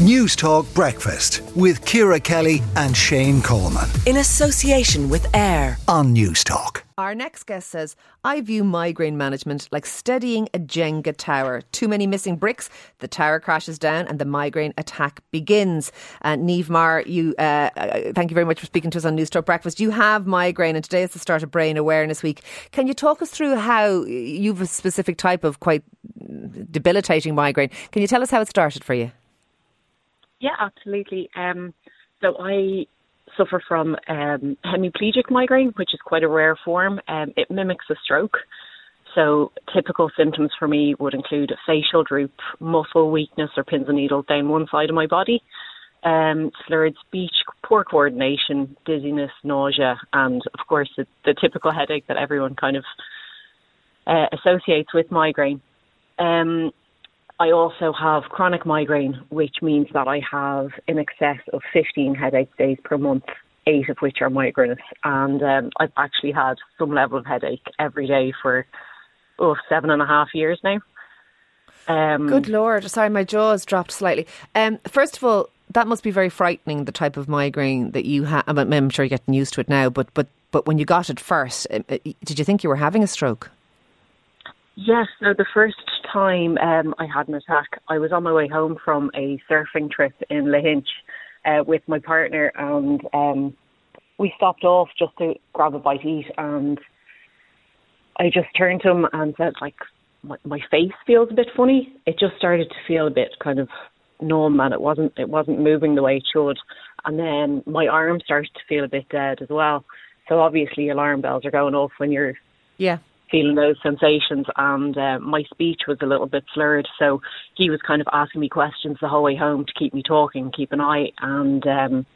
Newstalk Breakfast with Ciara Kelly and Shane Coleman. In association with AIR on Newstalk. Our next guest says, I view migraine management like steadying a Jenga tower. Too many missing bricks, the tower crashes down and the migraine attack begins. And uh, Neve Maher, you, uh, uh, thank you very much for speaking to us on Newstalk Breakfast. You have migraine and today is the start of Brain Awareness Week. Can you talk us through how you've a specific type of quite debilitating migraine? Can you tell us how it started for you? Yeah, absolutely. Um, so I suffer from um, hemiplegic migraine, which is quite a rare form. Um, it mimics a stroke. So typical symptoms for me would include a facial droop, muscle weakness or pins and needles down one side of my body, um, slurred speech, poor coordination, dizziness, nausea, and of course the, the typical headache that everyone kind of uh, associates with migraine. Um, I also have chronic migraine, which means that I have in excess of 15 headache days per month, eight of which are migraines. And um, I've actually had some level of headache every day for oh, seven and a half years now. Um, Good Lord. Sorry, my jaws dropped slightly. Um, first of all, that must be very frightening, the type of migraine that you have. I'm sure you're getting used to it now, but, but, but when you got it first, uh, uh, did you think you were having a stroke? Yes, so the first time um, I had an attack, I was on my way home from a surfing trip in Lahinch uh, with my partner, and um, we stopped off just to grab a bite to eat. And I just turned to him and said, like, my, my face feels a bit funny. It just started to feel a bit kind of numb, and it wasn't it wasn't moving the way it should. And then my arm started to feel a bit dead as well. So obviously, alarm bells are going off when you're yeah feeling those sensations and uh, my speech was a little bit slurred so he was kind of asking me questions the whole way home to keep me talking keep an eye and um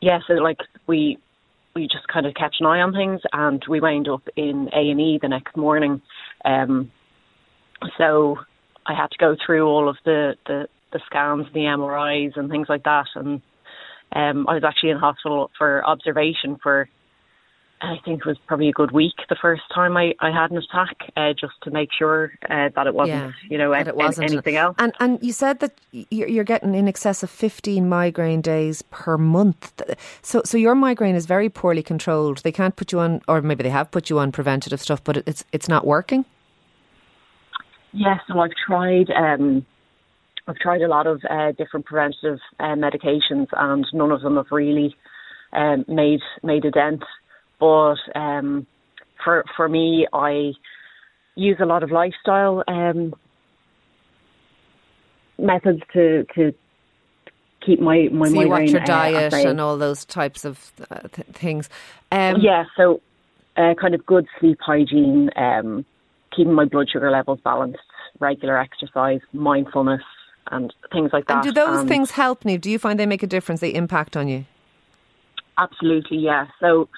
yeah so like we we just kind of kept an eye on things and we wound up in A&E the next morning um so I had to go through all of the the the scans the MRIs and things like that and um I was actually in hospital for observation for I think it was probably a good week the first time I, I had an attack, uh, just to make sure uh, that it wasn't, yeah, you know, it wasn't. anything else. And and you said that you're getting in excess of 15 migraine days per month. So so your migraine is very poorly controlled. They can't put you on, or maybe they have put you on preventative stuff, but it's it's not working. Yes, so I've tried. Um, I've tried a lot of uh, different preventative uh, medications, and none of them have really um, made made a dent. But um, for for me, I use a lot of lifestyle um, methods to to keep my my so you watch your uh, diet and all those types of uh, th- things. Um, yeah, so uh, kind of good sleep hygiene, um, keeping my blood sugar levels balanced, regular exercise, mindfulness, and things like that. And do those things help, Neve? Do you find they make a difference? They impact on you? Absolutely, yeah. So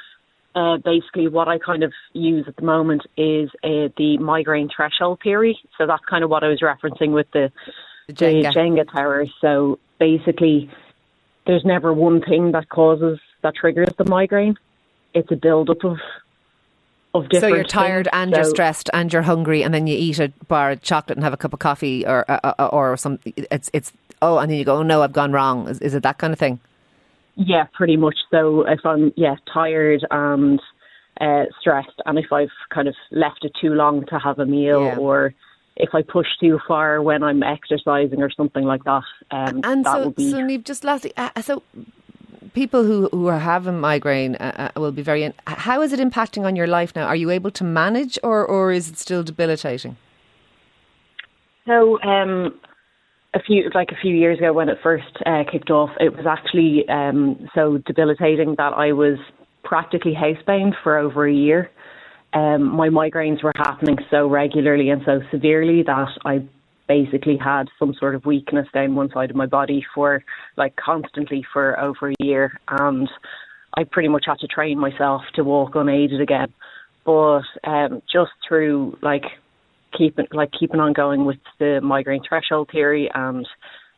uh, basically what I kind of use at the moment is uh, the migraine threshold theory. So that's kind of what I was referencing with the, the Jenga. the Jenga tower. So basically, there's never one thing that causes that triggers the migraine. It's a build-up of of different. So you're tired things. and so, you're stressed and you're hungry, and then you eat a bar of chocolate and have a cup of coffee or uh, uh or some. It's it's oh, and then you go, oh no, I've gone wrong. Is, is it that kind of thing? Yeah, pretty much. So if I'm yeah tired and uh, stressed, and if I've kind of left it too long to have a meal, yeah. or if I push too far when I'm exercising or something like that, um, and that so, will be. So, just lastly, uh, so people who who are having migraine uh, uh, will be very. In, how is it impacting on your life now? Are you able to manage, or or is it still debilitating? So um, a few like a few years ago when it first uh, kicked off, it was actually um, so debilitating that I was practically housebound for over a year. Um, my migraines were happening so regularly and so severely that I basically had some sort of weakness down one side of my body for like constantly for over a year, and I pretty much had to train myself to walk unaided again. But um, just through like keeping like keeping on going with the migraine threshold theory and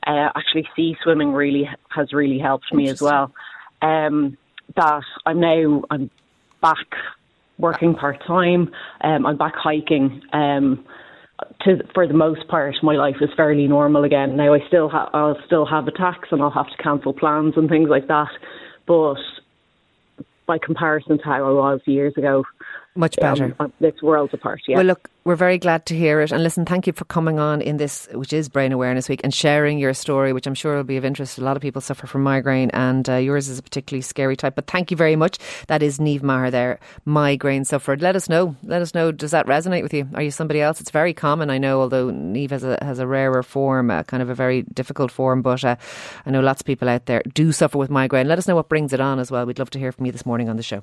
uh, actually sea swimming really has really helped me as well. Um, that I'm now I'm back working part time. Um, I'm back hiking. Um, to for the most part, my life is fairly normal again. Now I still ha- I'll still have attacks and I'll have to cancel plans and things like that, but by comparison to how I was years ago, much better. Um, it's worlds apart. Yeah. Well, look, we're very glad to hear it. And listen, thank you for coming on in this, which is Brain Awareness Week, and sharing your story, which I'm sure will be of interest. A lot of people suffer from migraine, and uh, yours is a particularly scary type. But thank you very much. That is Neve Maher there, migraine sufferer. Let us know. Let us know. Does that resonate with you? Are you somebody else? It's very common, I know, although Neve has a, has a rarer form, uh, kind of a very difficult form. But uh, I know lots of people out there do suffer with migraine. Let us know what brings it on as well. We'd love to hear from you this morning on the show.